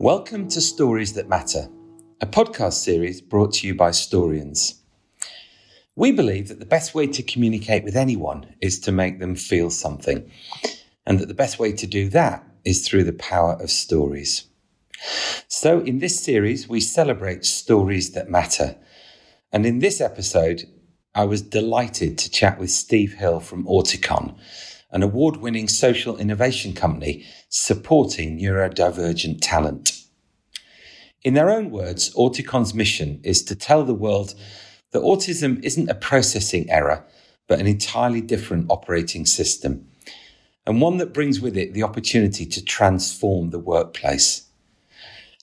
Welcome to Stories That Matter, a podcast series brought to you by Storians. We believe that the best way to communicate with anyone is to make them feel something, and that the best way to do that is through the power of stories. So, in this series, we celebrate stories that matter. And in this episode, I was delighted to chat with Steve Hill from Auticon, an award winning social innovation company supporting neurodivergent talent. In their own words, Auticon's mission is to tell the world that autism isn't a processing error, but an entirely different operating system, and one that brings with it the opportunity to transform the workplace.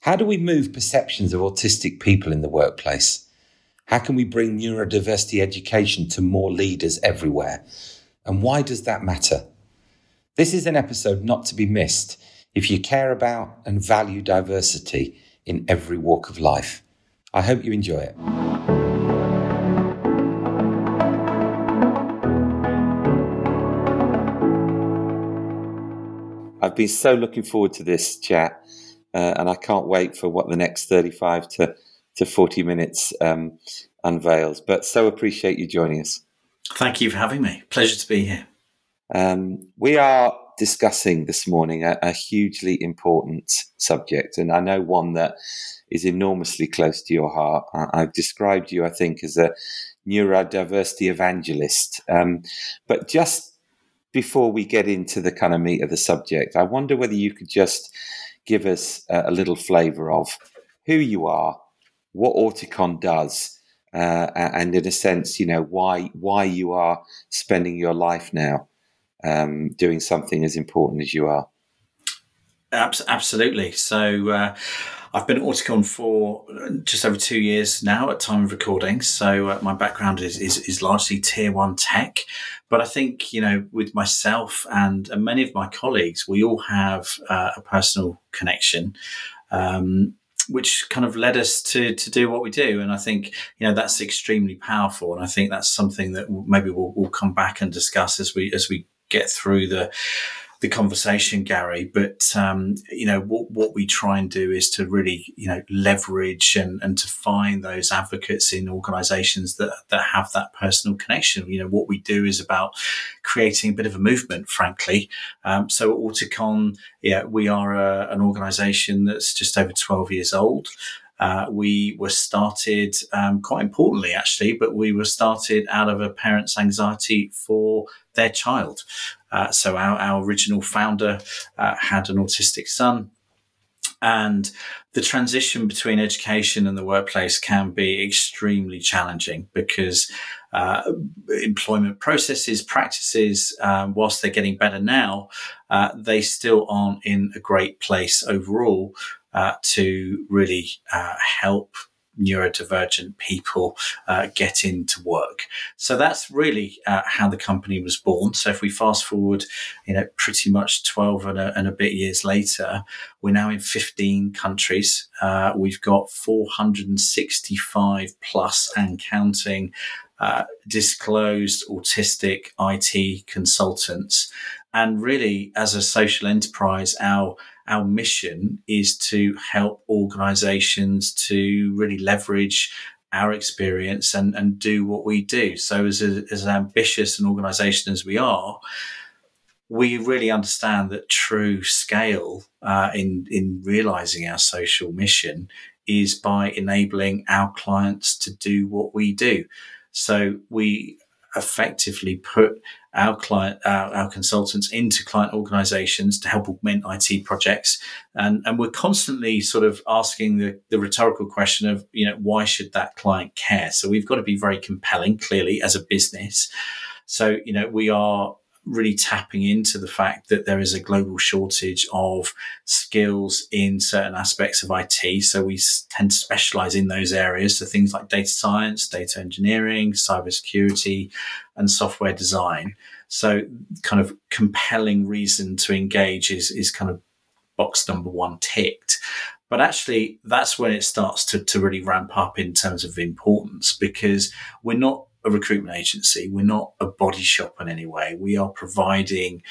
How do we move perceptions of autistic people in the workplace? How can we bring neurodiversity education to more leaders everywhere? And why does that matter? This is an episode not to be missed if you care about and value diversity in every walk of life. I hope you enjoy it. I've been so looking forward to this chat, uh, and I can't wait for what the next 35 to, to 40 minutes um, unveils. But so appreciate you joining us. Thank you for having me. Pleasure to be here. Um, we are discussing this morning a, a, hugely important subject, and I know one that is enormously close to your heart. I, have described you, I think, as a neurodiversity evangelist. Um, but just before we get into the kind of meat of the subject, I wonder whether you could just give us a, a little flavour of who you are, what Auticon does, uh, and in a sense, you know, why why you are spending your life now um, doing something as important as you are. Absolutely. So. Uh, I've been at Auticon for just over two years now at time of recording. So uh, my background is, is, is largely tier one tech, but I think you know with myself and, and many of my colleagues, we all have uh, a personal connection. Um, which kind of led us to to do what we do. And I think you know that's extremely powerful. And I think that's something that maybe we'll, we'll come back and discuss as we as we get through the the conversation, Gary. But um, you know what what we try and do is to really you know leverage and and to find those advocates in organisations that that have that personal connection. You know what we do is about creating a bit of a movement, frankly. Um, so Auticon, yeah, we are a, an organisation that's just over twelve years old. Uh, we were started um, quite importantly, actually, but we were started out of a parent's anxiety for their child. Uh, so our, our original founder uh, had an autistic son. And the transition between education and the workplace can be extremely challenging because uh, employment processes, practices, um, whilst they're getting better now, uh, they still aren't in a great place overall uh, to really uh, help neurodivergent people uh, get into work. So that's really uh, how the company was born. So if we fast forward, you know, pretty much 12 and a, and a bit years later, we're now in 15 countries. Uh, we've got 465 plus and counting uh, disclosed autistic IT consultants. And really, as a social enterprise, our our mission is to help organizations to really leverage our experience and, and do what we do. So as, as ambitious an organization as we are, we really understand that true scale uh, in, in realizing our social mission is by enabling our clients to do what we do. So we effectively put our client, our, our, consultants into client organizations to help augment IT projects. And, and we're constantly sort of asking the, the rhetorical question of, you know, why should that client care? So we've got to be very compelling, clearly, as a business. So, you know, we are really tapping into the fact that there is a global shortage of skills in certain aspects of IT. So we tend to specialize in those areas. So things like data science, data engineering, cybersecurity, and software design. So kind of compelling reason to engage is, is kind of box number one ticked. But actually, that's when it starts to, to really ramp up in terms of importance because we're not a recruitment agency. We're not a body shop in any way. We are providing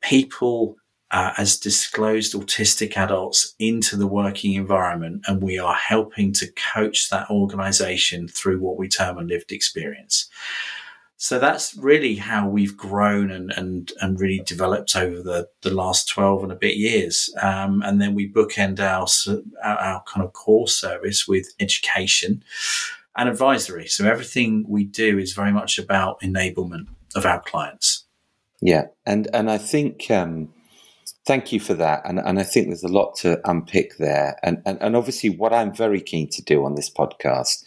people uh, as disclosed autistic adults into the working environment, and we are helping to coach that organization through what we term a lived experience. So that's really how we've grown and, and, and really developed over the, the last 12 and a bit years. Um, and then we bookend our, our, our kind of core service with education and advisory. So everything we do is very much about enablement of our clients. Yeah. And, and I think, um, Thank you for that. And, and I think there's a lot to unpick there. And, and, and obviously, what I'm very keen to do on this podcast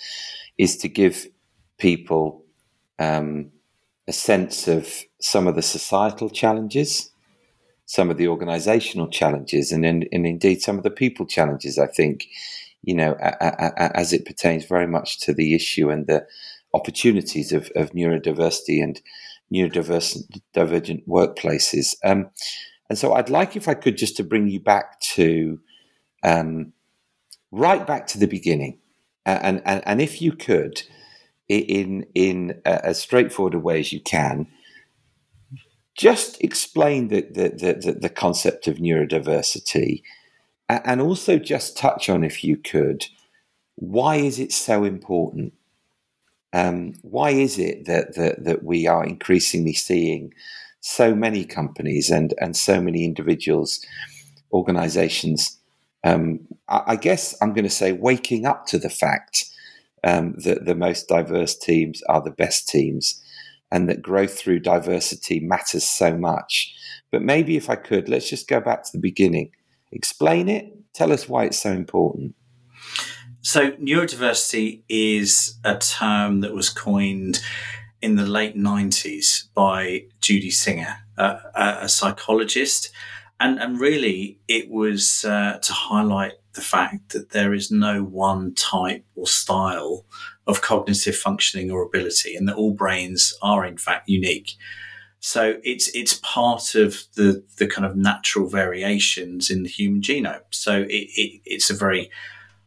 is to give people um, a sense of some of the societal challenges, some of the organizational challenges, and, in, and indeed some of the people challenges, I think, you know, a, a, a, as it pertains very much to the issue and the opportunities of, of neurodiversity and neurodivergent workplaces. Um, and so I'd like if I could just to bring you back to um, right back to the beginning. And, and, and if you could, in, in as straightforward a way as you can, just explain the, the, the, the concept of neurodiversity and also just touch on, if you could, why is it so important? Um, why is it that, that, that we are increasingly seeing so many companies and and so many individuals, organizations. Um, I, I, guess I'm going to say waking up to the fact um, that the most diverse teams are the best teams, and that growth through diversity matters so much. But maybe if I could, let's just go back to the beginning. Explain it. Tell us why it's so important. So, neurodiversity is a term that was coined in the late 90s by Judy Singer, a psychologist. And, and really, it was uh, to highlight the fact that there is no one type or style of cognitive functioning or ability, and that all brains are, in fact, unique. So it's it's part of the the kind of natural variations in the human genome. So it, it, it's a very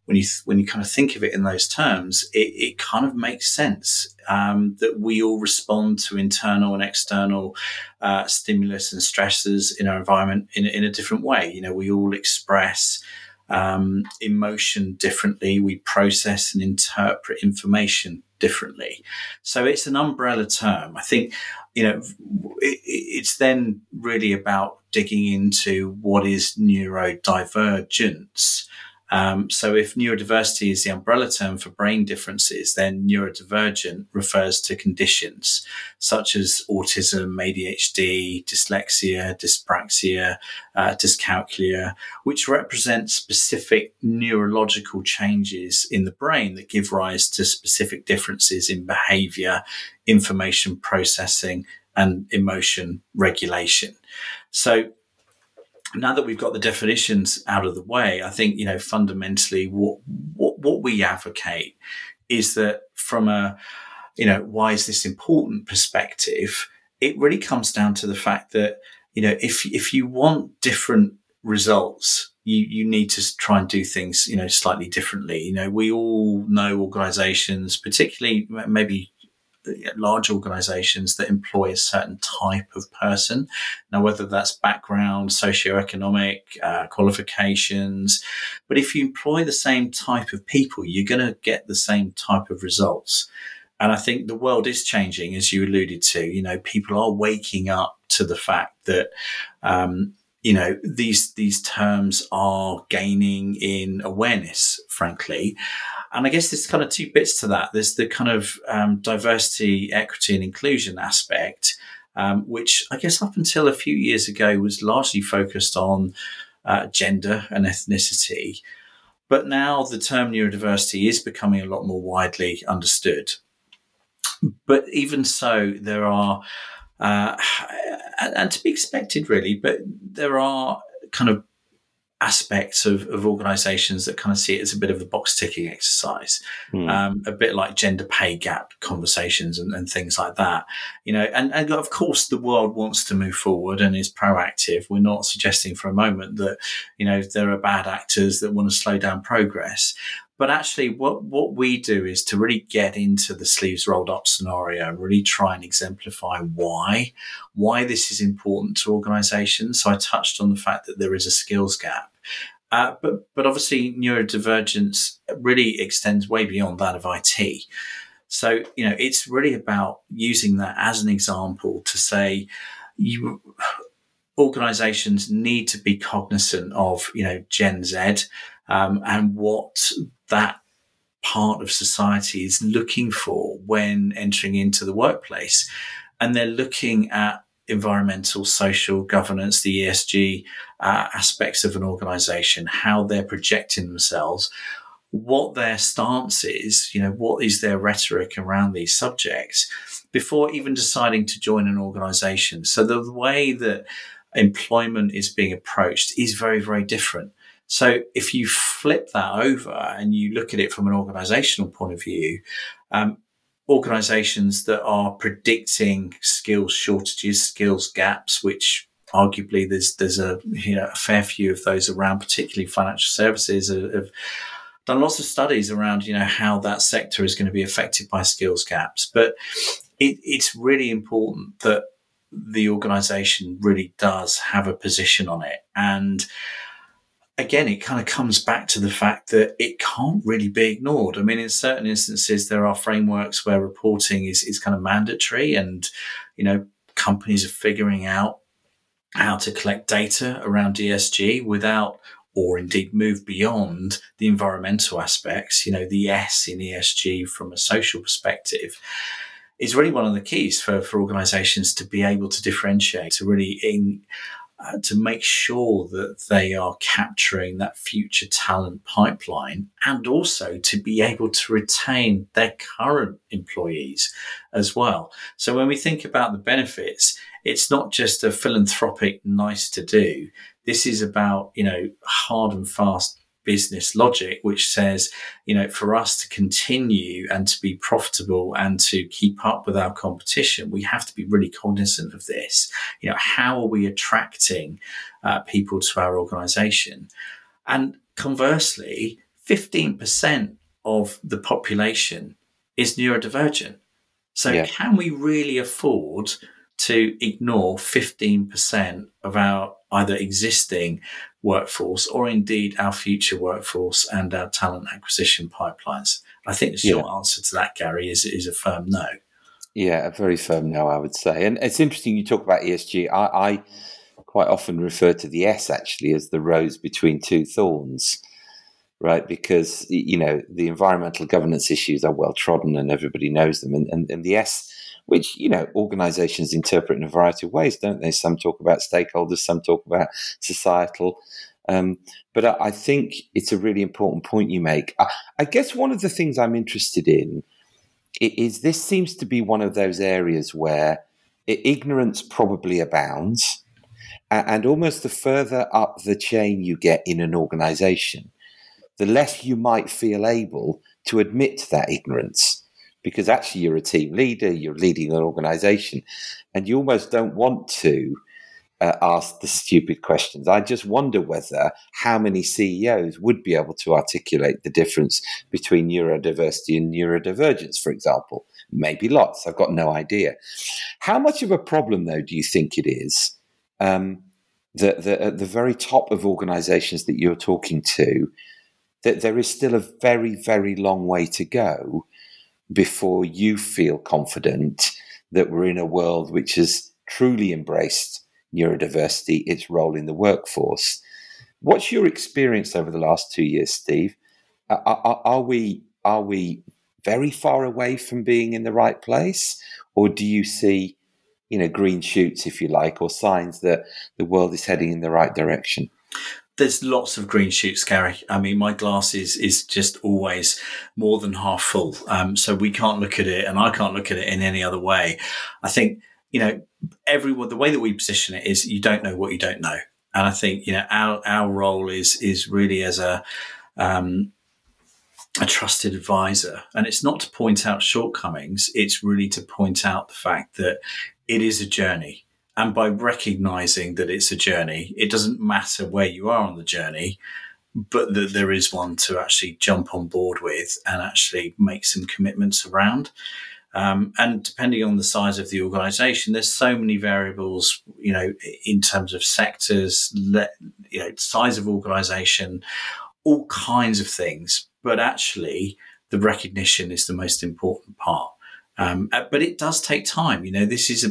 when you when you kind of think of it in those terms, it, it kind of makes sense um, that we all respond to internal and external uh, stimulus and stresses in our environment in, in a different way. You know, we all express um, emotion differently. We process and interpret information differently. So it's an umbrella term. I think, you know, it, it's then really about digging into what is neurodivergence um, so if neurodiversity is the umbrella term for brain differences, then neurodivergent refers to conditions such as autism, ADHD, dyslexia, dyspraxia, uh, dyscalculia, which represent specific neurological changes in the brain that give rise to specific differences in behavior, information processing, and emotion regulation. So now that we've got the definitions out of the way, I think you know fundamentally what what, what we advocate is that from a you know why is this important perspective, it really comes down to the fact that you know if if you want different results, you you need to try and do things you know slightly differently. You know we all know organisations, particularly maybe large organizations that employ a certain type of person. Now, whether that's background, socioeconomic, uh, qualifications, but if you employ the same type of people, you're going to get the same type of results. And I think the world is changing, as you alluded to. You know, people are waking up to the fact that, um, you know, these these terms are gaining in awareness, frankly. And I guess there's kind of two bits to that. There's the kind of um, diversity, equity, and inclusion aspect, um, which I guess up until a few years ago was largely focused on uh, gender and ethnicity. But now the term neurodiversity is becoming a lot more widely understood. But even so, there are, uh, and to be expected really, but there are kind of aspects of, of organizations that kind of see it as a bit of a box ticking exercise, mm. um, a bit like gender pay gap conversations and, and, things like that. You know, and, and of course the world wants to move forward and is proactive. We're not suggesting for a moment that, you know, there are bad actors that want to slow down progress. But actually, what, what we do is to really get into the sleeves rolled up scenario, really try and exemplify why, why this is important to organizations. So I touched on the fact that there is a skills gap. Uh, but, but obviously neurodivergence really extends way beyond that of IT. So, you know, it's really about using that as an example to say you organizations need to be cognizant of, you know, Gen Z um, and what that part of society is looking for when entering into the workplace. And they're looking at environmental, social governance, the ESG uh, aspects of an organization, how they're projecting themselves, what their stance is, you know, what is their rhetoric around these subjects before even deciding to join an organization. So the way that employment is being approached is very, very different. So if you flip that over and you look at it from an organizational point of view, um, organizations that are predicting skills shortages, skills gaps, which arguably there's there's a you know a fair few of those around, particularly financial services have done lots of studies around you know how that sector is going to be affected by skills gaps. But it, it's really important that the organization really does have a position on it and again, it kind of comes back to the fact that it can't really be ignored. I mean, in certain instances, there are frameworks where reporting is, is kind of mandatory and, you know, companies are figuring out how to collect data around ESG without or indeed move beyond the environmental aspects, you know, the S in ESG from a social perspective is really one of the keys for, for organizations to be able to differentiate, to really in, uh, to make sure that they are capturing that future talent pipeline and also to be able to retain their current employees as well. So when we think about the benefits, it's not just a philanthropic nice to do. This is about, you know, hard and fast business logic, which says, you know, for us to continue and to be profitable and to keep up with our competition, we have to be really cognizant of this. You know, how are we attracting uh, people to our organization? And conversely, 15% of the population is neurodivergent. So yeah. can we really afford to ignore 15% of our either existing workforce or indeed our future workforce and our talent acquisition pipelines? I think the short yeah. answer to that, Gary, is, is a firm no. Yeah, a very firm no, I would say. And it's interesting you talk about ESG. I, I quite often refer to the S actually as the rose between two thorns, right? Because, you know, the environmental governance issues are well trodden and everybody knows them. And, and, and the S which you know organizations interpret in a variety of ways, don't they? Some talk about stakeholders, some talk about societal. Um, but I, I, think it's a really important point you make. I, I, guess one of the things I'm interested in is this seems to be one of those areas where ignorance probably abounds, and almost the further up the chain you get in an organization, the less you might feel able to admit that ignorance because actually you're a team leader, you're leading an organization, and you almost don't want to uh, ask the stupid questions. I just wonder whether how many CEOs would be able to articulate the difference between neurodiversity and neurodivergence, for example. Maybe lots. I've got no idea. How much of a problem, though, do you think it is um, that, that at the very top of organizations that you're talking to, that there is still a very, very long way to go before you feel confident that we're in a world which has truly embraced neurodiversity, its role in the workforce. What's your experience over the last two years, Steve? Are, are, are, we are we very far away from being in the right place, or do you see, you know, green shoots, if you like, or signs that the world is heading in the right direction? There's lots of green shoots, Gary. I mean, my glass is is just always more than half full. Um, so we can't look at it, and I can't look at it in any other way. I think you know, everyone the way that we position it is you don't know what you don't know, and I think you know our our role is is really as a um, a trusted advisor, and it's not to point out shortcomings. It's really to point out the fact that it is a journey and by recognizing that it's a journey, it doesn't matter where you are on the journey. but that there is one to actually jump on board with and actually make some commitments around. Um, and depending on the size of the organization, there's so many variables, you know, in terms of sectors, le- you know, size of organization, all kinds of things. But actually, the recognition is the most important part. Um, uh, but it does take time. You know, this is a,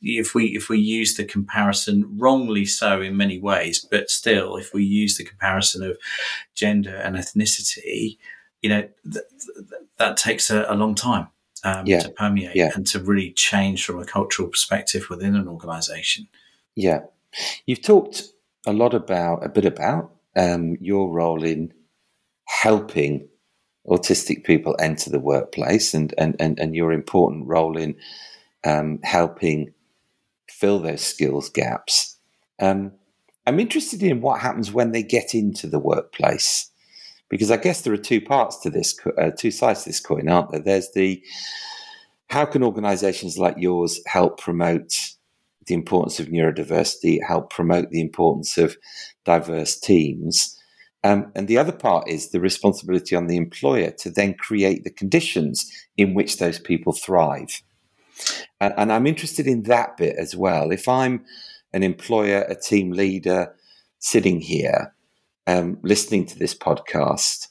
if we if we use the comparison wrongly so in many ways, but still, if we use the comparison of gender and ethnicity, you know, th- th- that takes a, a long time um, yeah. to permeate yeah. and to really change from a cultural perspective within an organisation. Yeah, you've talked a lot about a bit about um, your role in helping autistic people enter the workplace and, and, and, and your important role in um, helping fill those skills gaps. Um, I'm interested in what happens when they get into the workplace, because I guess there are two parts to this, uh, two sides to this coin, aren't there? There's the how can organizations like yours help promote the importance of neurodiversity, help promote the importance of diverse teams? Um, and the other part is the responsibility on the employer to then create the conditions in which those people thrive. And, and I'm interested in that bit as well. If I'm an employer, a team leader sitting here um, listening to this podcast,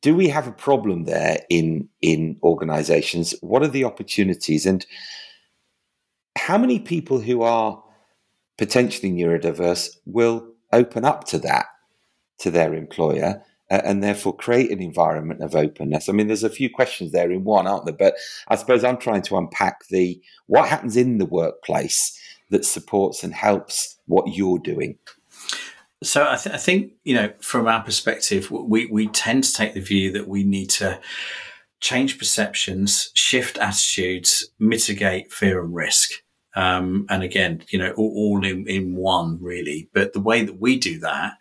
do we have a problem there in in organizations? What are the opportunities and how many people who are potentially neurodiverse will open up to that to their employer uh, and therefore create an environment of openness. I mean, there's a few questions there in one, aren't there? But I suppose I'm trying to unpack the what happens in the workplace that supports and helps what you're doing. So I, th- I think you know, from our perspective, we we tend to take the view that we need to change perceptions, shift attitudes, mitigate fear and risk. Um, and again, you know, all, all in, in one really. But the way that we do that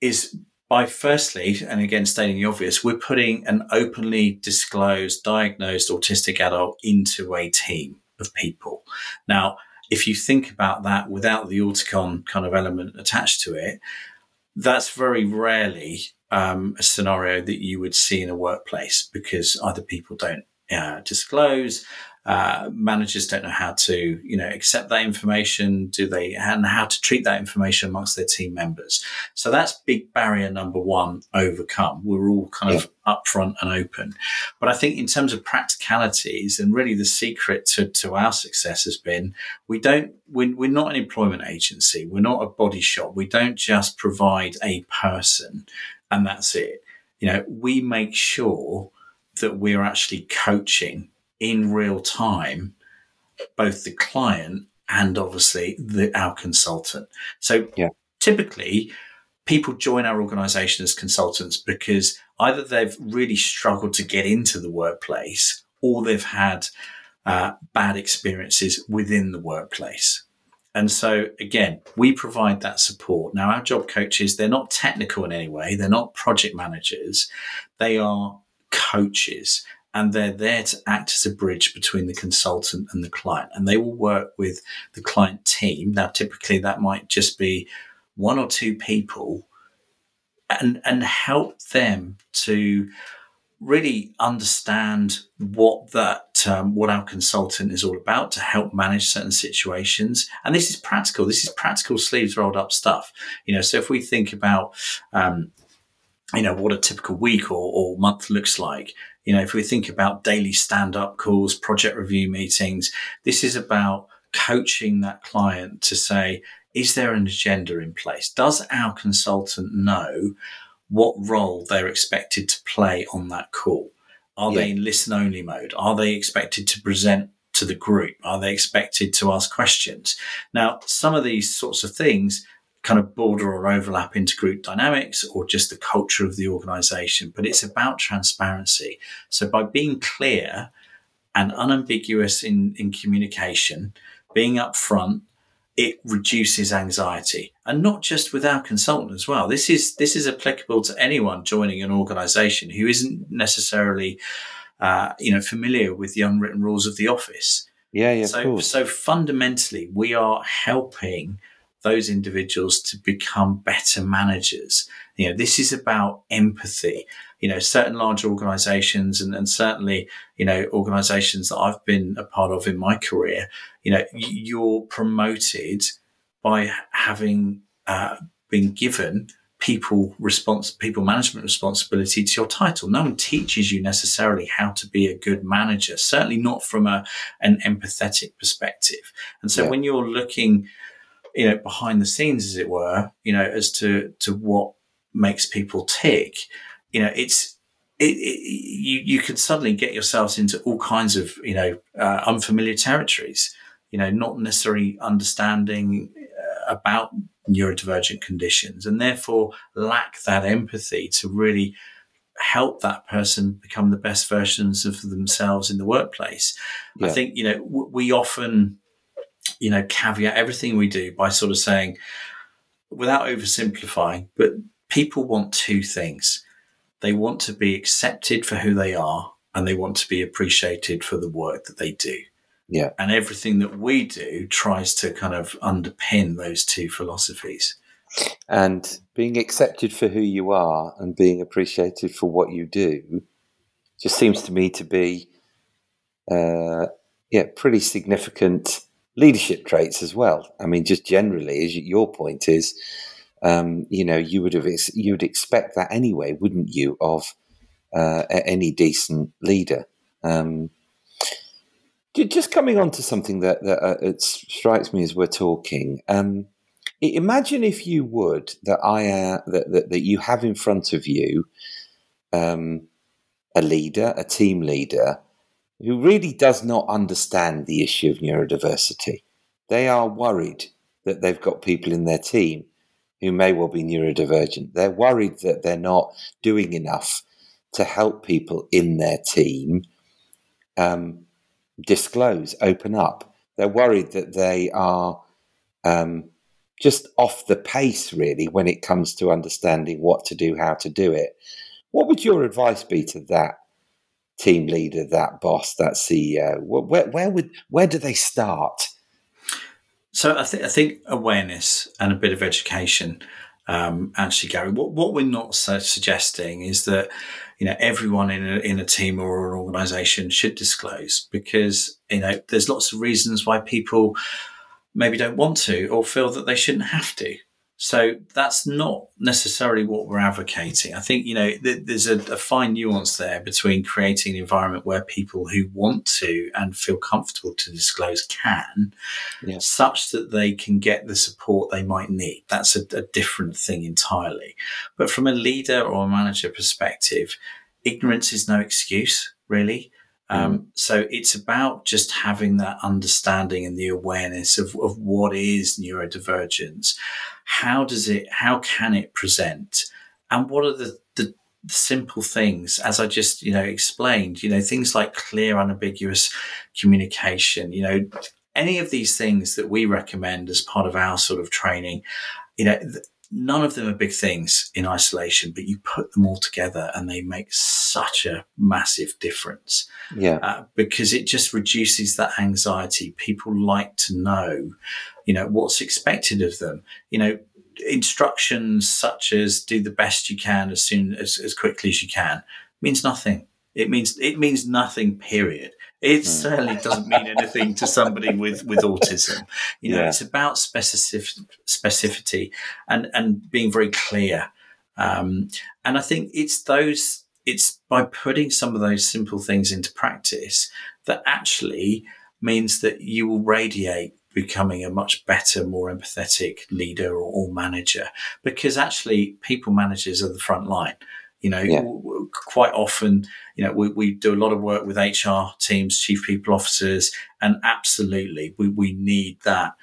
is by firstly, and again stating the obvious, we're putting an openly disclosed diagnosed autistic adult into a team of people. Now, if you think about that without the Auticon kind of element attached to it, that's very rarely um, a scenario that you would see in a workplace because either people don't uh, disclose, uh, managers don't know how to, you know, accept that information. Do they and how to treat that information amongst their team members? So that's big barrier number one overcome. We're all kind yeah. of upfront and open. But I think in terms of practicalities and really the secret to, to our success has been we don't we're, we're not an employment agency. We're not a body shop. We don't just provide a person and that's it. You know, we make sure that we're actually coaching in real time both the client and obviously the, our consultant. So yeah. typically, people join our organization as consultants because either they've really struggled to get into the workplace or they've had uh, bad experiences within the workplace. And so, again, we provide that support. Now, our job coaches, they're not technical in any way, they're not project managers, they are coaches and they're there to act as a bridge between the consultant and the client. And they will work with the client team. Now, typically that might just be one or two people and, and help them to really understand what that um, what our consultant is all about to help manage certain situations and this is practical this is practical sleeves rolled up stuff you know so if we think about um, you know what a typical week or, or month looks like you know, if we think about daily stand up calls, project review meetings, this is about coaching that client to say, is there an agenda in place? Does our consultant know what role they're expected to play on that call? Are yeah. they in listen only mode? Are they expected to present to the group? Are they expected to ask questions? Now, some of these sorts of things kind of border or overlap into group dynamics or just the culture of the organization, but it's about transparency. So by being clear and unambiguous in, in communication, being upfront, it reduces anxiety and not just with our consultant as well. This is, this is applicable to anyone joining an organization who isn't necessarily, uh, you know, familiar with the unwritten rules of the office. Yeah, yeah. So, so fundamentally, we are helping those individuals to become better managers. You know, this is about empathy. You know, certain large organizations and, and certainly, you know, organizations that I've been a part of in my career, you know, you're promoted by having uh, been given people response people management responsibility to your title no one teaches you necessarily how to be a good manager certainly not from a an empathetic perspective and so yeah. when you're looking you know behind the scenes as it were you know as to to what makes people tick you know it's it, it, you you can suddenly get yourselves into all kinds of you know uh, unfamiliar territories you know not necessarily understanding uh, about neurodivergent conditions and therefore lack that empathy to really help that person become the best versions of themselves in the workplace. Yeah. I think, you know, w- we often, you know, caveat everything we do by sort of saying, without oversimplifying, but people want two things. They want to be accepted for who they are and they want to be appreciated for the work that they do. Yeah. And everything that we do tries to kind of underpin those two philosophies. And being accepted for who you are and being appreciated for what you do just seems to me to be, uh, yeah, pretty significant leadership traits as well. I mean, just generally, as your point is, um, you know, you would have you would expect that anyway, wouldn't you, of uh, any decent leader? Um, just coming on to something that, that uh, it strikes me as we're talking. Um, imagine if you would that I uh, that, that, that you have in front of you um, a leader, a team leader, who really does not understand the issue of neurodiversity. They are worried that they've got people in their team who may well be neurodivergent. They're worried that they're not doing enough to help people in their team. Um, disclose, open up. They're worried that they are um, just off the pace, really, when it comes to understanding what to do, how to do it. What would your advice be to that team leader, that boss, that CEO? Where, where would where do they start? So I think I think awareness and a bit of education. Um, actually, Gary, what what we're not suggesting is that you know, everyone in a, in a team or an organization should disclose because, you know, there's lots of reasons why people maybe don't want to or feel that they shouldn't have to. So that's not necessarily what we're advocating. I think, you know, th- there's a, a, fine nuance there between creating an environment where people who want to and feel comfortable to disclose can, yeah. such that they can get the support they might need. That's a, a different thing entirely. But from a leader or a manager perspective, ignorance is no excuse, really. Um, mm. so it's about just having that understanding and the awareness of, of what is neurodivergence. How does it, how can it present? And what are the, the, the simple things, as I just, you know, explained, you know, things like clear, unambiguous communication, you know, any of these things that we recommend as part of our sort of training, you know, th- none of them are big things in isolation, but you put them all together and they make such a massive difference. Yeah. Uh, because it just reduces that anxiety. People like to know, you know, what's expected of them. You know, instructions such as do the best you can as soon as, as quickly as you can means nothing. It means, it means nothing, period. It mm. certainly doesn't mean anything to somebody with, with autism. You know, yeah. it's about specific, specificity and, and being very clear. Um, and I think it's those, it's by putting some of those simple things into practice that actually means that you will radiate becoming a much better, more empathetic leader or, or manager because actually people managers are the front line. You know, yeah. quite often, you know, we, we do a lot of work with HR teams, chief people officers, and absolutely we, we need that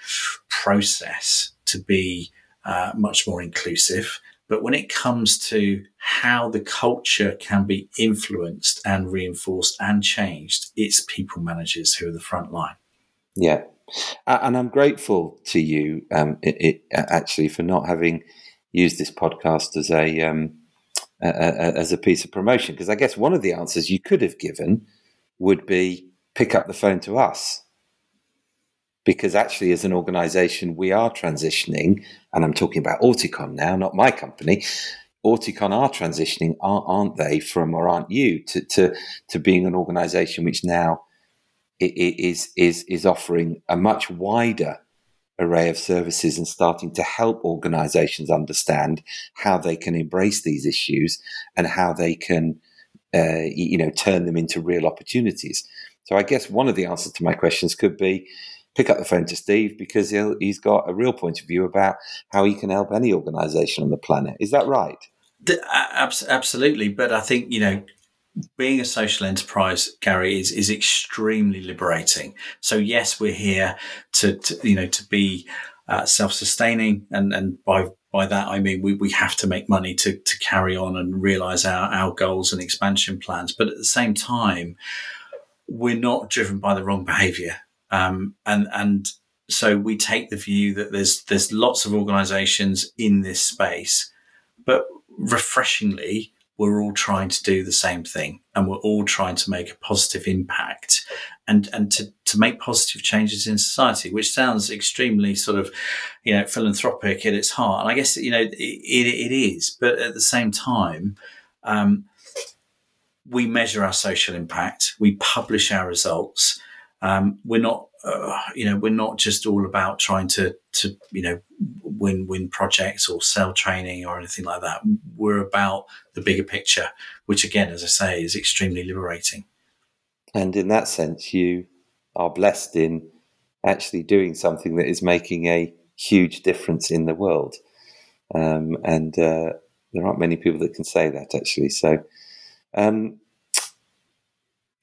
process to be uh, much more inclusive. But when it comes to how the culture can be influenced and reinforced and changed, it's people managers who are the front line. Yeah. And I'm grateful to you, um, it, it, actually, for not having used this podcast as a um, as a piece of promotion? Because I guess one of the answers you could have given would be pick up the phone to us. because actually, as an organization, we are transitioning, and I'm talking about Auticon now, not my company. Auticon are transitioning, aren't they, from or aren't you, to, to, to being an organization which now is, is, is offering a much wider array of services and starting to help organizations understand how they can embrace these issues and how they can uh, you know turn them into real opportunities. So i guess one of the answers to my questions could be pick up the phone to steve because he's got a real point of view about how he can help any organization on the planet. Is that right? Absolutely. But i think you know being a social enterprise, Gary, is is extremely liberating. So yes, we're here to, to you know to be uh, self sustaining, and and by by that I mean we, we have to make money to to carry on and realize our our goals and expansion plans. But at the same time, we're not driven by the wrong behaviour, um, and and so we take the view that there's there's lots of organisations in this space, but refreshingly we're all trying to do the same thing and we're all trying to make a positive impact and, and to, to make positive changes in society, which sounds extremely sort of, you know, philanthropic at its heart. And I guess, you know, it, it, it is, but at the same time, um, we measure our social impact, we publish our results. Um, we're not, uh, you know, we're not just all about trying to, to, you know, win win projects or sell training or anything like that. We're about the bigger picture, which again, as I say, is extremely liberating. And in that sense, you are blessed in actually doing something that is making a huge difference in the world. Um, and uh, there aren't many people that can say that actually. So, um,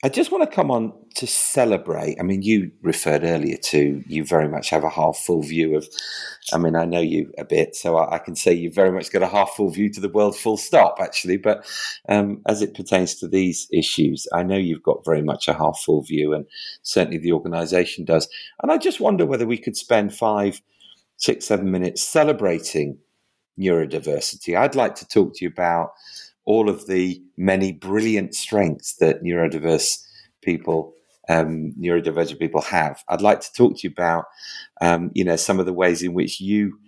I just want to come on to celebrate. I mean, you referred earlier to you very much have a half full view of. I mean, I know you a bit, so I, I can say you've very much got a half full view to the world, full stop, actually. But um, as it pertains to these issues, I know you've got very much a half full view, and certainly the organisation does. And I just wonder whether we could spend five, six, seven minutes celebrating neurodiversity. I'd like to talk to you about all of the many brilliant strengths that neurodiverse people, um, neurodivergent people have. I'd like to talk to you about, um, you know, some of the ways in which you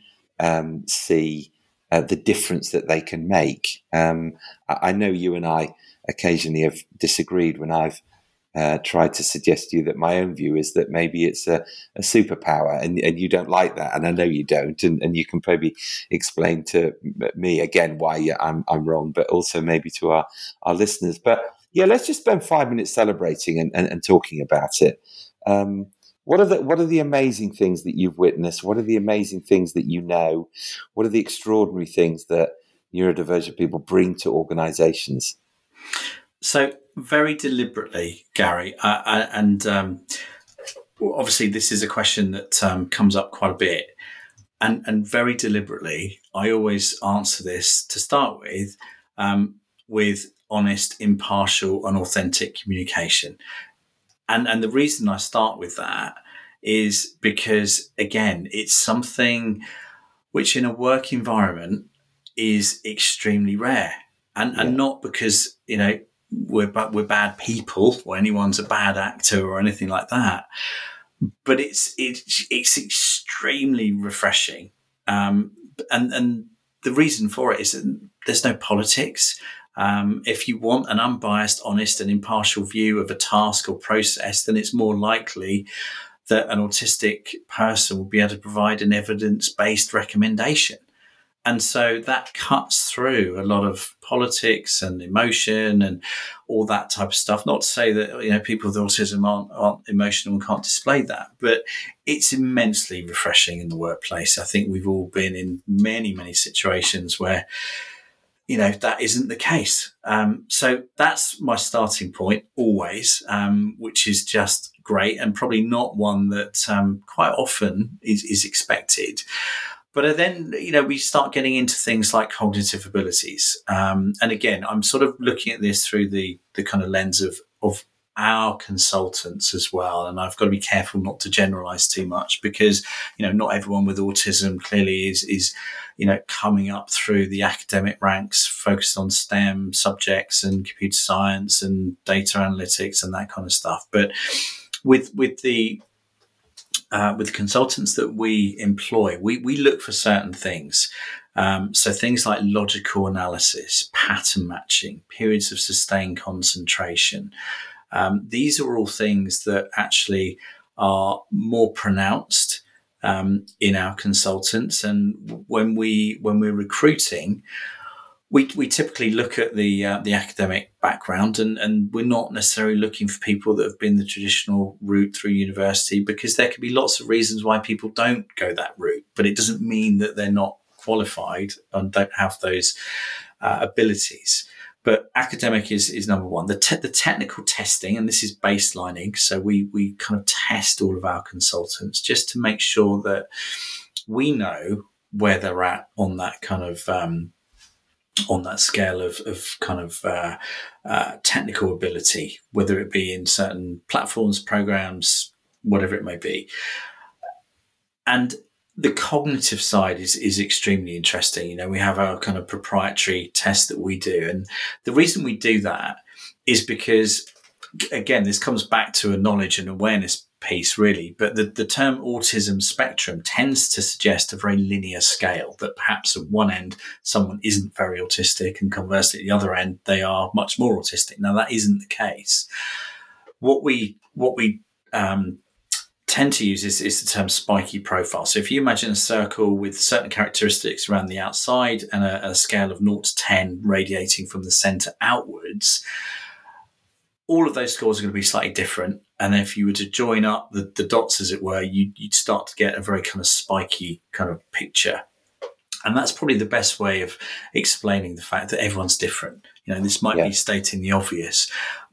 um, see uh, the difference that they can make. Um, I, I, know you and I occasionally have disagreed when I've uh, tried to suggest to you that my own view is that maybe it's a, a superpower and, and, you don't like that. And I know you don't. And, and, you can probably explain to me again why I'm, I'm wrong, but also maybe to our, our listeners. But yeah, let's just spend five minutes celebrating and, and, and talking about it. Um, what are the what are the amazing things that you've witnessed? What are the amazing things that you know? What are the extraordinary things that neurodivergent people bring to organizations? So very deliberately, Gary, uh, uh, and um, obviously this is a question that um, comes up quite a bit, and and very deliberately, I always answer this to start with um, with honest, impartial, and authentic communication, and and the reason I start with that is because again, it's something which in a work environment is extremely rare, and yeah. and not because you know we're we're bad people or anyone's a bad actor or anything like that. But it's it's it's extremely refreshing, um, and and the reason for it is that there's no politics. Um, if you want an unbiased, honest, and impartial view of a task or process, then it's more likely that an autistic person will be able to provide an evidence based recommendation. And so that cuts through a lot of politics and emotion and all that type of stuff. Not to say that you know people with autism aren't, aren't emotional and can't display that, but it's immensely refreshing in the workplace. I think we've all been in many many situations where you know that isn't the case. Um, so that's my starting point always, um, which is just great and probably not one that um, quite often is, is expected. But then, you know, we start getting into things like cognitive abilities. Um, and again, I'm sort of looking at this through the, the kind of lens of, of our consultants as well. And I've got to be careful not to generalize too much because, you know, not everyone with autism clearly is, is, you know, coming up through the academic ranks focused on STEM subjects and computer science and data analytics and that kind of stuff. But with, with the uh, with consultants that we employ, we, we look for certain things. Um, so things like logical analysis, pattern matching, periods of sustained concentration. Um, these are all things that actually are more pronounced um, in our consultants. And when we when we're recruiting, we, we typically look at the uh, the academic background and, and we're not necessarily looking for people that have been the traditional route through university because there can be lots of reasons why people don't go that route but it doesn't mean that they're not qualified and don't have those uh, abilities. But academic is, is number one. The, te- the technical testing and this is baselining so we we kind of test all of our consultants just to make sure that we know where they're at on that kind of um, on that scale of, of kind of uh, uh, technical ability, whether it be in certain platforms, programs, whatever it may be. And the cognitive side is is extremely interesting. You know, we have our kind of proprietary test that we do, and the reason we do that is because, again, this comes back to a knowledge and awareness piece, really. But the, the term autism spectrum tends to suggest a very linear scale that perhaps at one end, someone isn't very autistic, and conversely, at the other end, they are much more autistic. Now, that isn't the case. What we, what we, um, tend to use is, is the term spiky profile. So if you imagine a circle with certain characteristics around the outside and a, a scale of 0 to 10 radiating from the center outwards, all of those scores are going to be slightly different. And if you were to join up the, the dots, as it were, you, would start to get a very kind of spiky kind of picture. And that's probably the best way of explaining the fact that everyone's different. You know, this might yeah. be stating the obvious,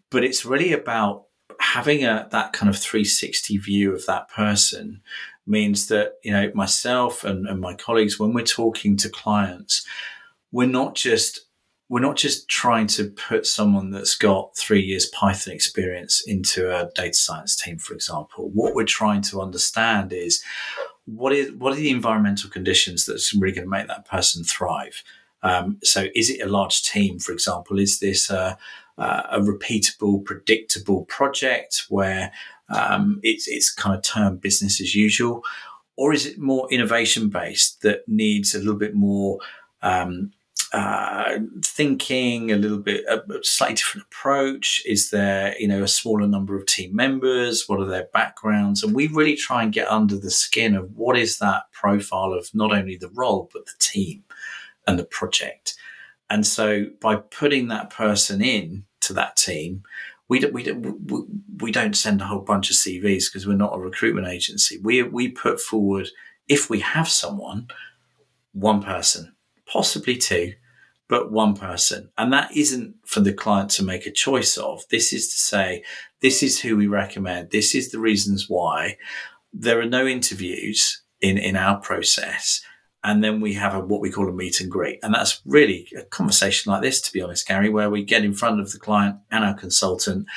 but it's really about having a that kind of 360 view of that person means that, you know, myself and, and my colleagues, when we're talking to clients, we're not just we're not just trying to put someone that's got three years Python experience into a data science team, for example. What we're trying to understand is what is what are the environmental conditions that's really going to make that person thrive. Um, so, is it a large team, for example? Is this a, a repeatable, predictable project where um, it's it's kind of term business as usual, or is it more innovation based that needs a little bit more um, uh, thinking a little bit a slightly different approach. Is there you know a smaller number of team members? What are their backgrounds? And we really try and get under the skin of what is that profile of not only the role but the team and the project. And so by putting that person in to that team we don't, we don't, we don't send a whole bunch of CVs because we're not a recruitment agency. We, we put forward, if we have someone, one person, possibly two, but one person. And that isn't for the client to make a choice of. This is to say, this is who we recommend. This is the reasons why. There are no interviews in, in our process. And then we have a, what we call a meet and greet. And that's really a conversation like this, to be honest, Gary, where we get in front of the client and our consultant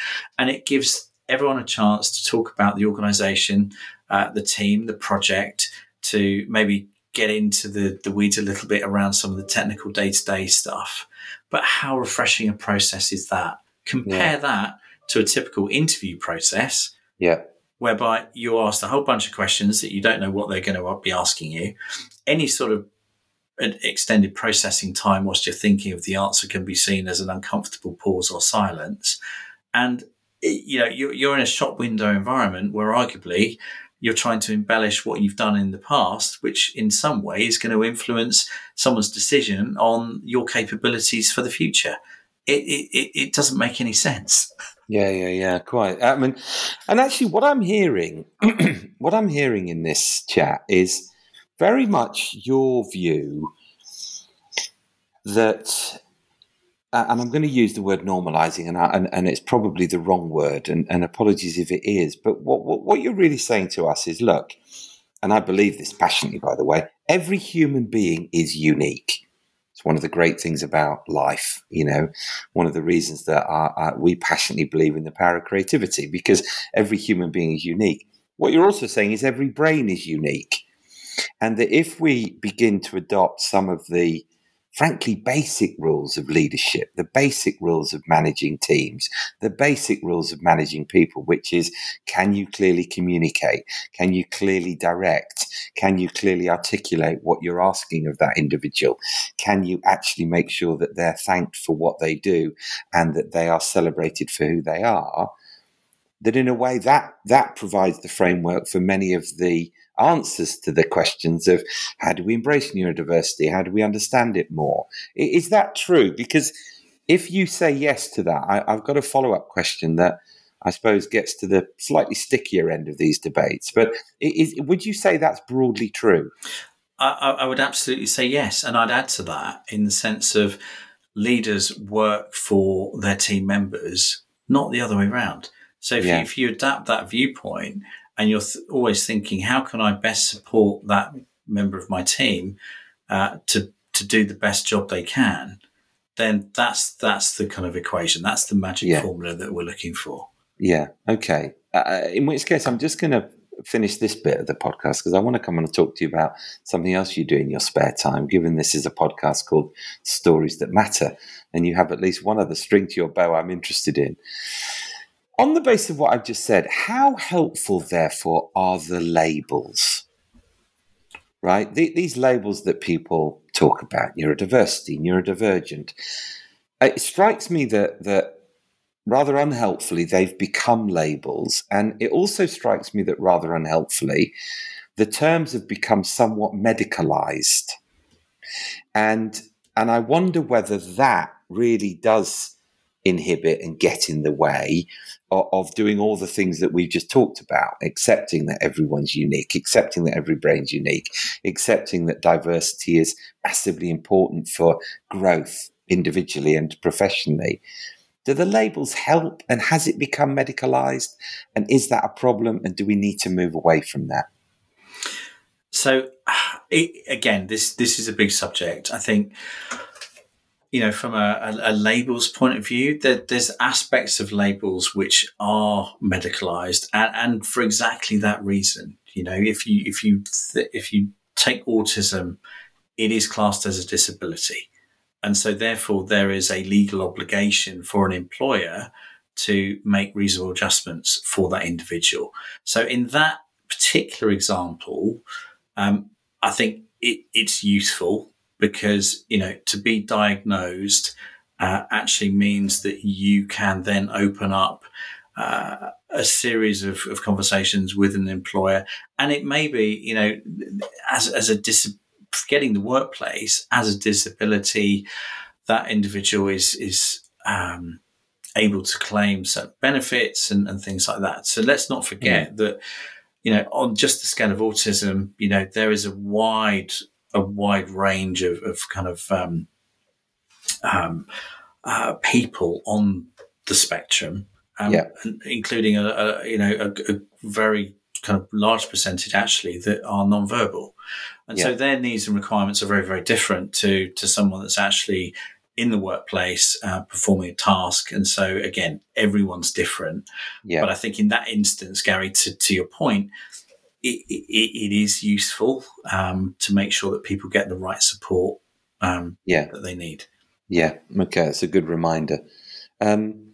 and it gives everyone a chance to talk about the organization, uh, the team, the project, to maybe get into the, the weeds a little bit around some of the technical day to day stuff. But how refreshing a process is that? Compare yeah. that to a typical interview process. Yeah. Whereby you're asked a whole bunch of questions that you don't know what they're going to be asking you. Any sort of extended processing time whilst you're thinking of the answer can be seen as an uncomfortable pause or silence. And, eh, you know, you're, you're in a shop window environment where arguably you're trying to embellish what you've done in the past, which in some way is going to influence someone's decision on your capabilities for the future. It, it, it doesn't make any sense. Yeah, yeah, yeah, quite. I mean, and actually, what I'm hearing, what I'm hearing in this chat is very much your view that and I'm going to use the word normalizing, and, and, and it's probably the wrong word, and, and apologies if it is. But what, what, what you're really saying to us is look, and I believe this passionately, by the way, every human being is unique. It's one of the great things about life, you know, one of the reasons that our, our, we passionately believe in the power of creativity because every human being is unique. What you're also saying is every brain is unique. And that if we begin to adopt some of the frankly, basic rules of leadership, the basic rules of managing teams, the basic rules of managing people, which is can you clearly communicate? Can you clearly direct? Can you clearly articulate what you're asking of that individual? Can you actually make sure that they're thanked for what they do and that they are celebrated for who they are? That in a way that that provides the framework for many of the answers to the questions of how do we embrace neurodiversity? How do we understand it more? Is that true? Because if you say yes to that, I, have got a follow up question that I suppose gets to the slightly stickier end of these debates. But is, would you say that's broadly true? I, I would absolutely say yes. And I'd add to that in the sense of leaders work for their team members, not the other way around. So if, yeah. you, if you adapt that viewpoint and you're th- always thinking, how can I best support that member of my team uh, to to do the best job they can? Then that's that's the kind of equation. That's the magic yeah. formula that we're looking for. Yeah. Okay. Uh, uh in which case, I'm just going to finish this bit of the podcast because I want to come and talk to you about something else you do in your spare time. Given this is a podcast called Stories That Matter, and you have at least one other string to your bow, I'm interested in on the basis of what I've just said, how helpful, therefore, are the labels? Right? The, these labels that people talk about neurodiversity, neurodivergent. It strikes me that, that rather unhelpfully, they've become labels. And it also strikes me that rather unhelpfully, the terms have become somewhat medicalized. And, and I wonder whether that really does inhibit and get in the way of, of, doing all the things that we've just talked about, accepting that everyone's unique, accepting that every brain's unique, accepting that diversity is massively important for growth individually and professionally. Do the labels help and has it become medicalized? And is that a problem? And do we need to move away from that? So, it, again, this this is a big subject. I think you know, from a, a, a labels point of view, there, there's aspects of labels which are medicalized, and, and, for exactly that reason. You know, if you if you th- if you take autism, it is classed as a disability, and so therefore there is a legal obligation for an employer to make reasonable adjustments for that individual. So in that particular example, um, I think it, it's useful because you know to be diagnosed uh, actually means that you can then open up uh, a series of, of, conversations with an employer, and it may be you know as as a dis- forgetting the workplace as a disability, that individual is is um, able to claim certain benefits and, and things like that. So let's not forget mm. that you know on just the scale of autism, you know there is a wide a wide range of, of kind of um, um, uh, people on the spectrum, um, yeah. including a, a, you know a, a, very kind of large percentage actually that are non-verbal, and yeah. so their needs and requirements are very very different to to someone that's actually in the workplace uh, performing a task. And so again, everyone's different. Yeah. But I think in that instance, Gary, to, to your point, it, it, it is useful um, to make sure that people get the right support um, yeah. that they need. Yeah, okay, it's a good reminder. Um,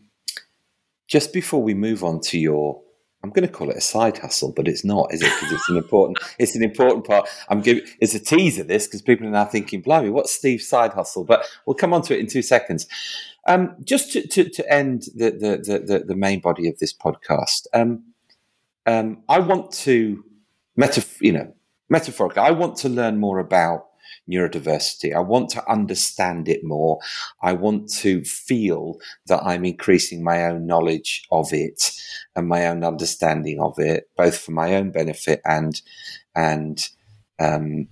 just before we move on to your, I'm going to call it a side hustle, but it's not, is it? Because it's an important, it's an important part. I'm giving, it's a teaser this because people are now thinking, blimey, what's Steve's side hustle? But we'll come on to it in two seconds. Um, just to, to, to, end the, the, the, the, main body of this podcast, um, um, I want to you know, metaphorically, I want to learn more about neurodiversity. I want to understand it more. I want to feel that I'm increasing my own knowledge of it and my own understanding of it, both for my own benefit and and um,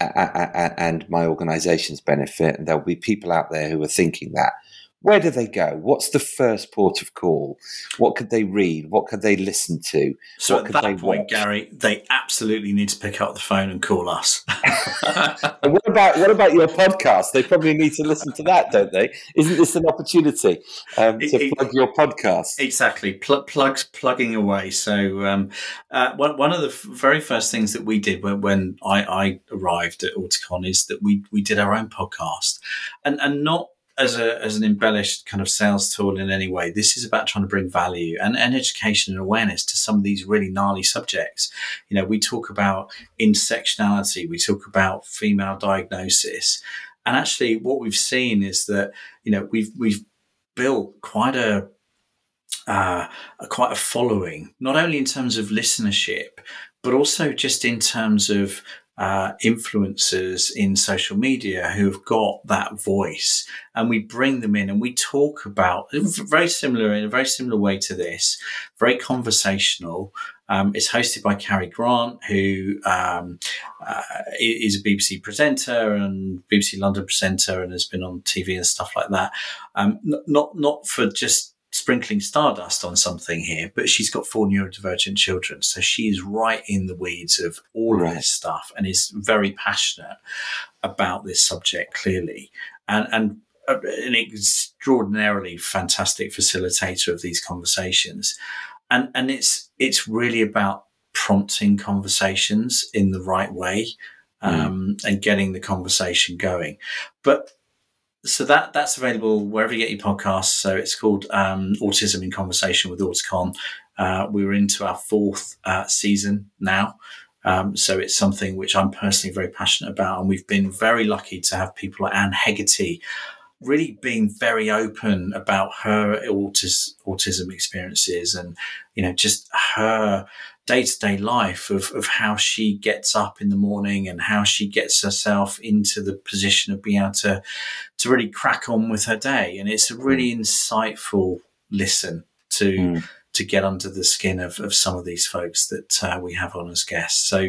and my organisation's benefit. And there'll be people out there who are thinking that. Where do they go? What's the first port of call? What could they read? What could they listen to? So what at that point, watch? Gary, they absolutely need to pick up the phone and call us. what about what about your podcast? They probably need to listen to that, don't they? Isn't this an opportunity um, to it, plug your podcast? Exactly, Pl- plugs plugging away. So um, uh, one one of the f- very first things that we did when, when I, I arrived at Auticon is that we we did our own podcast, and and not as a as an embellished kind of sales tool in any way. This is about trying to bring value and, and education and awareness to some of these really gnarly subjects. You know, we talk about intersectionality, we talk about female diagnosis, and actually, what we've seen is that you know we've we've built quite a uh, quite a following, not only in terms of listenership, but also just in terms of uh, influencers in social media who have got that voice and we bring them in and we talk about very similar in a very similar way to this very conversational um, it's hosted by Carrie Grant, who um, uh, is a BBC presenter and BBC London presenter, and has been on TV and stuff like that. Um, not not for just sprinkling stardust on something here, but she's got four neurodivergent children. So she is right in the weeds of all right. of this stuff and is very passionate about this subject clearly. And, and an extraordinarily fantastic facilitator of these conversations. And, and it's, it's really about prompting conversations in the right way. Hmm. Um, mm. and getting the conversation going. But so that that's available wherever you get your podcasts. So it's called um, Autism in Conversation with Auticon. Uh, we're into our fourth uh, season now. Um, so it's something which I'm personally very passionate about. And we've been very lucky to have people like Anne Hegarty really being very open about her autis- autism experiences and, you know, just her day to day life of, of how she gets up in the morning and how she gets herself into the position of being able to, to really crack on with her day. And it's a really mm. insightful listen to, mm. to get under the skin of, of some of these folks that uh, we have on as guests. So,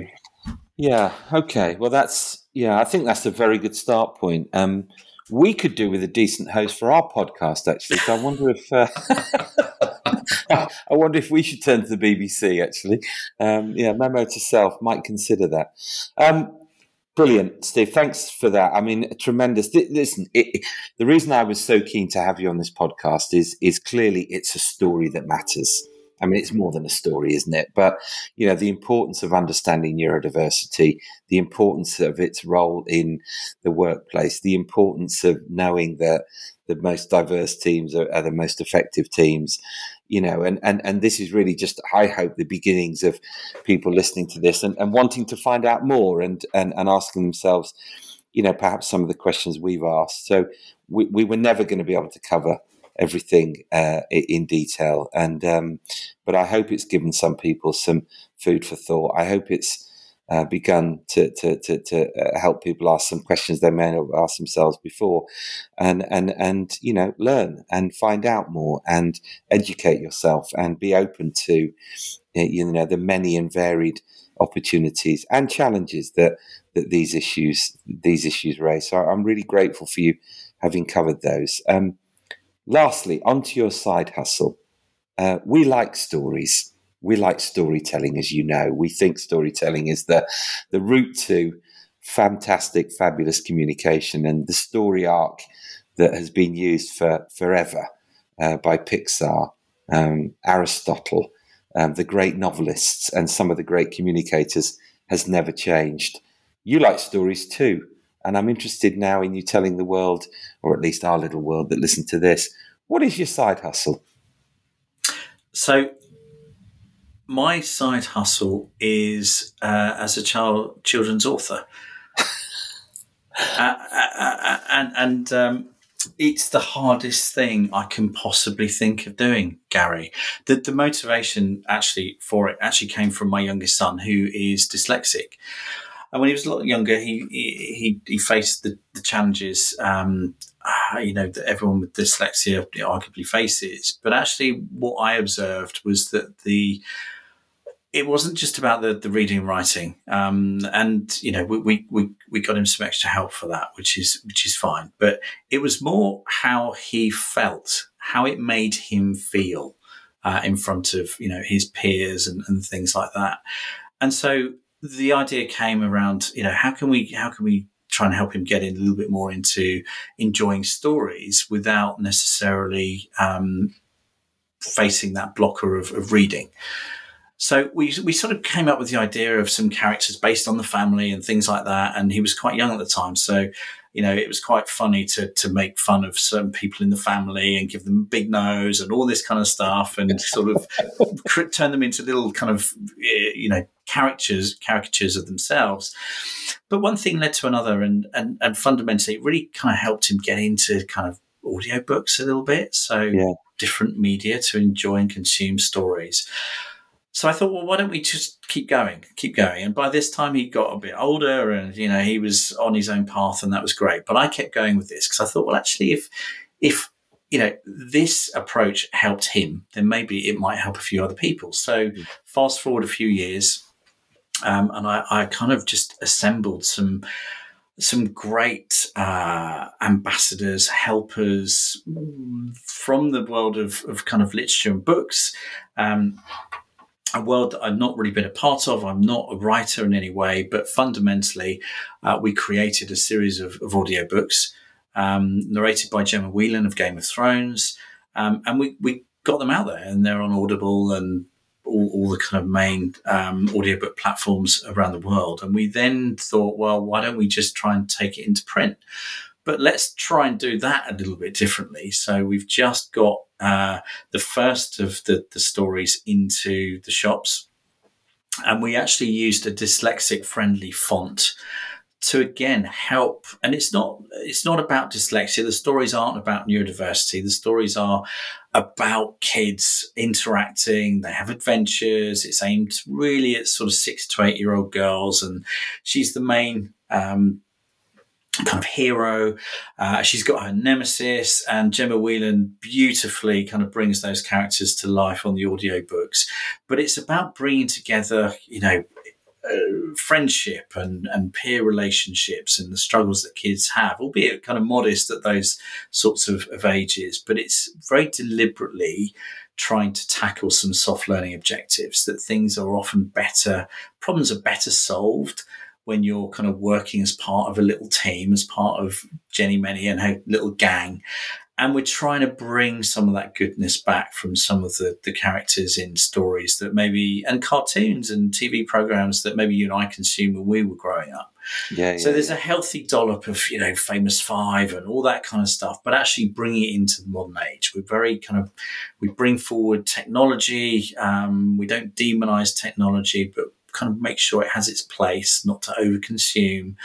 yeah, okay. Well, that's, yeah, I think that's a very good start point. Um, we could do with a decent host for our podcast, actually. So I wonder if uh, I wonder if we should turn to the BBC. Actually, um, yeah, memo to self might consider that. Um, brilliant, Steve. Thanks for that. I mean, tremendous. Listen, it, the reason I was so keen to have you on this podcast is is clearly it's a story that matters. I mean, it's more than a story, isn't it? But, you know, the importance of understanding neurodiversity, the importance of its role in the workplace, the importance of knowing that the most diverse teams are, are the most effective teams, you know, and, and, and this is really just, I hope, the beginnings of people listening to this and, and wanting to find out more and, and, and asking themselves, you know, perhaps some of the questions we've asked. So we, we were never going to be able to cover everything uh, in detail. And um, but I hope it's given some people some food for thought. I hope it's uh, begun to to to, to uh, help people ask some questions they may not ask themselves before, and and and you know learn and find out more and educate yourself and be open to you know the many and varied opportunities and challenges that that these issues these issues raise. So I'm really grateful for you having covered those. Um, Lastly, onto your side hustle. Uh, we like stories. We like storytelling, as you know. We think storytelling is the, the route to fantastic, fabulous communication and the story arc that has been used for forever uh, by Pixar, um, Aristotle, um, the great novelists, and some of the great communicators has never changed. You like stories too. And I'm interested now in you telling the world, or at least our little world that listen to this, what is your side hustle? So, my side hustle is uh, as a child children's author, uh, uh, uh, and and um, it's the hardest thing I can possibly think of doing, Gary. The, the motivation actually for it actually came from my youngest son, who is dyslexic. And when he was a lot younger, he he, he faced the, the challenges, um, uh, you know, that everyone with dyslexia arguably faces. But actually, what I observed was that the it wasn't just about the, the reading and writing. Um, and, you know, we, we, we got him some extra help for that, which is, which is fine. But it was more how he felt, how it made him feel, uh, in front of, you know, his peers and, and things like that. And so the idea came around, you know, how can we, how can we try and help him get in a little bit more into enjoying stories without necessarily, um, facing that blocker of, of reading. So we we sort of came up with the idea of some characters based on the family and things like that. And he was quite young at the time, so you know it was quite funny to to make fun of certain people in the family and give them a big nose and all this kind of stuff, and sort of turn them into little kind of eh, you know characters caricatures of themselves. But one thing led to another, and and and fundamentally, it really kind of helped him get into kind of audiobooks a little bit. So yeah. different media to enjoy and consume stories. So I thought, well, why don't we just keep going, keep going? And by this time, he got a bit older, and you know, he was on his own path, and that was great. But I kept going with this because I thought, well, actually, if if you know this approach helped him, then maybe it might help a few other people. So mm-hmm. fast forward a few years, um, and I, I kind of just assembled some some great uh, ambassadors, helpers from the world of, of kind of literature and books. Um, a world that I've not really been a part of. I'm not a writer in any way, but fundamentally, uh, we created a series of, of audiobooks um, narrated by Gemma Whelan of Game of Thrones. Um, and we, we got them out there and they're on Audible and all, all the kind of main um, audiobook platforms around the world. And we then thought, well, why don't we just try and take it into print? But let's try and do that a little bit differently. So we've just got uh, the first of the, the stories into the shops. And we actually used a dyslexic friendly font to again help. And it's not it's not about dyslexia. The stories aren't about neurodiversity. The stories are about kids interacting. They have adventures. It's aimed really at sort of six to eight year old girls. And she's the main um, kind of hero. Uh, she's got her nemesis, and Gemma Whelan beautifully kind of brings those characters to life on the audiobooks. But it's about bringing together, you know, friendship and, and peer relationships and the struggles that kids have, albeit kind of modest at those sorts of, of ages. But it's very deliberately trying to tackle some soft learning objectives that things are often better, problems are better solved when you're kind of working as part of a little team, as part of Jenny Many and her little gang. And we're trying to bring some of that goodness back from some of the, the characters in stories that maybe, and cartoons and TV programs that maybe you and I consumed when we were growing up. Yeah, so there's a healthy dollop of, you know, famous five and all that kind of stuff, but actually bringing it into the modern age. We're very kind of, we bring forward technology. Um, we don't demonize technology, but kind of make sure it has its place, not to overconsume.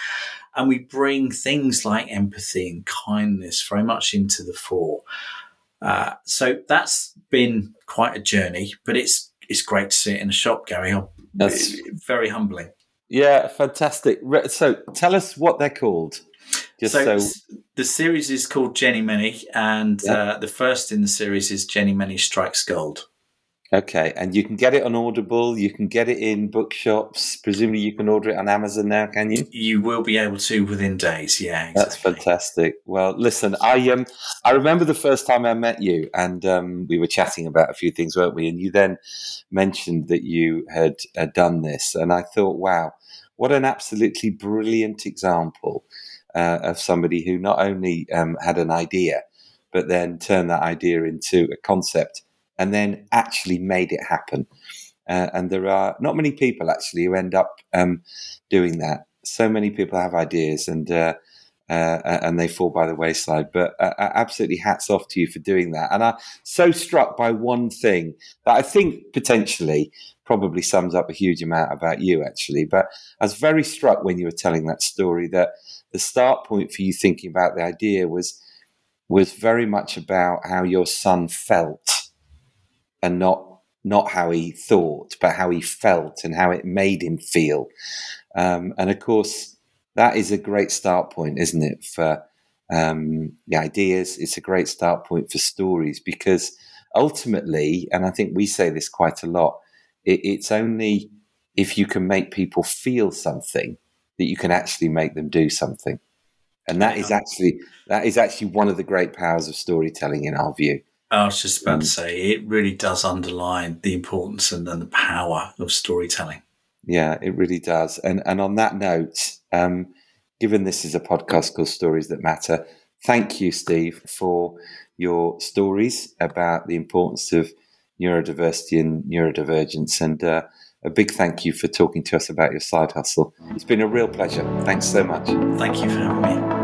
And we bring things like empathy and kindness very much into the fore. Uh, so that's been quite a journey, but it's it's great to see it in a shop, Gary. That's very humbling. Yeah, fantastic. So tell us what they're called. Just so, so the series is called Jenny Many, and yeah. uh, the first in the series is Jenny Many Strikes Gold. Okay, and you can get it on Audible. You can get it in bookshops. Presumably, you can order it on Amazon now. Can you? You will be able to within days. Yeah, exactly. that's fantastic. Well, listen, I um, I remember the first time I met you, and um, we were chatting about a few things, weren't we? And you then mentioned that you had uh, done this, and I thought, wow, what an absolutely brilliant example uh, of somebody who not only um, had an idea, but then turned that idea into a concept and then actually made it happen. Uh, and there are not many people actually who end up um, doing that. So many people have ideas and uh, uh, and they fall by the wayside. But uh, uh, absolutely hats off to you for doing that. And I'm so struck by one thing that I think potentially probably sums up a huge amount about you actually. But I was very struck when you were telling that story that the start point for you thinking about the idea was was very much about how your son felt and not not how he thought, but how he felt and how it made him feel. Um, and of course, that is a great start point, isn't it, for um, the ideas? It's a great start point for stories because ultimately, and I think we say this quite a lot, it, it's only if you can make people feel something that you can actually make them do something. And that is actually that is actually one of the great powers of storytelling in our view. I was just about mm. to say it really does underline the importance and, and, the power of storytelling. Yeah, it really does. And and on that note, um, given this is a podcast called Stories That Matter, thank you, Steve, for your stories about the importance of neurodiversity and neurodivergence. And uh, a big thank you for talking to us about your side hustle. It's been a real pleasure. Thanks so much. Thank you for having me.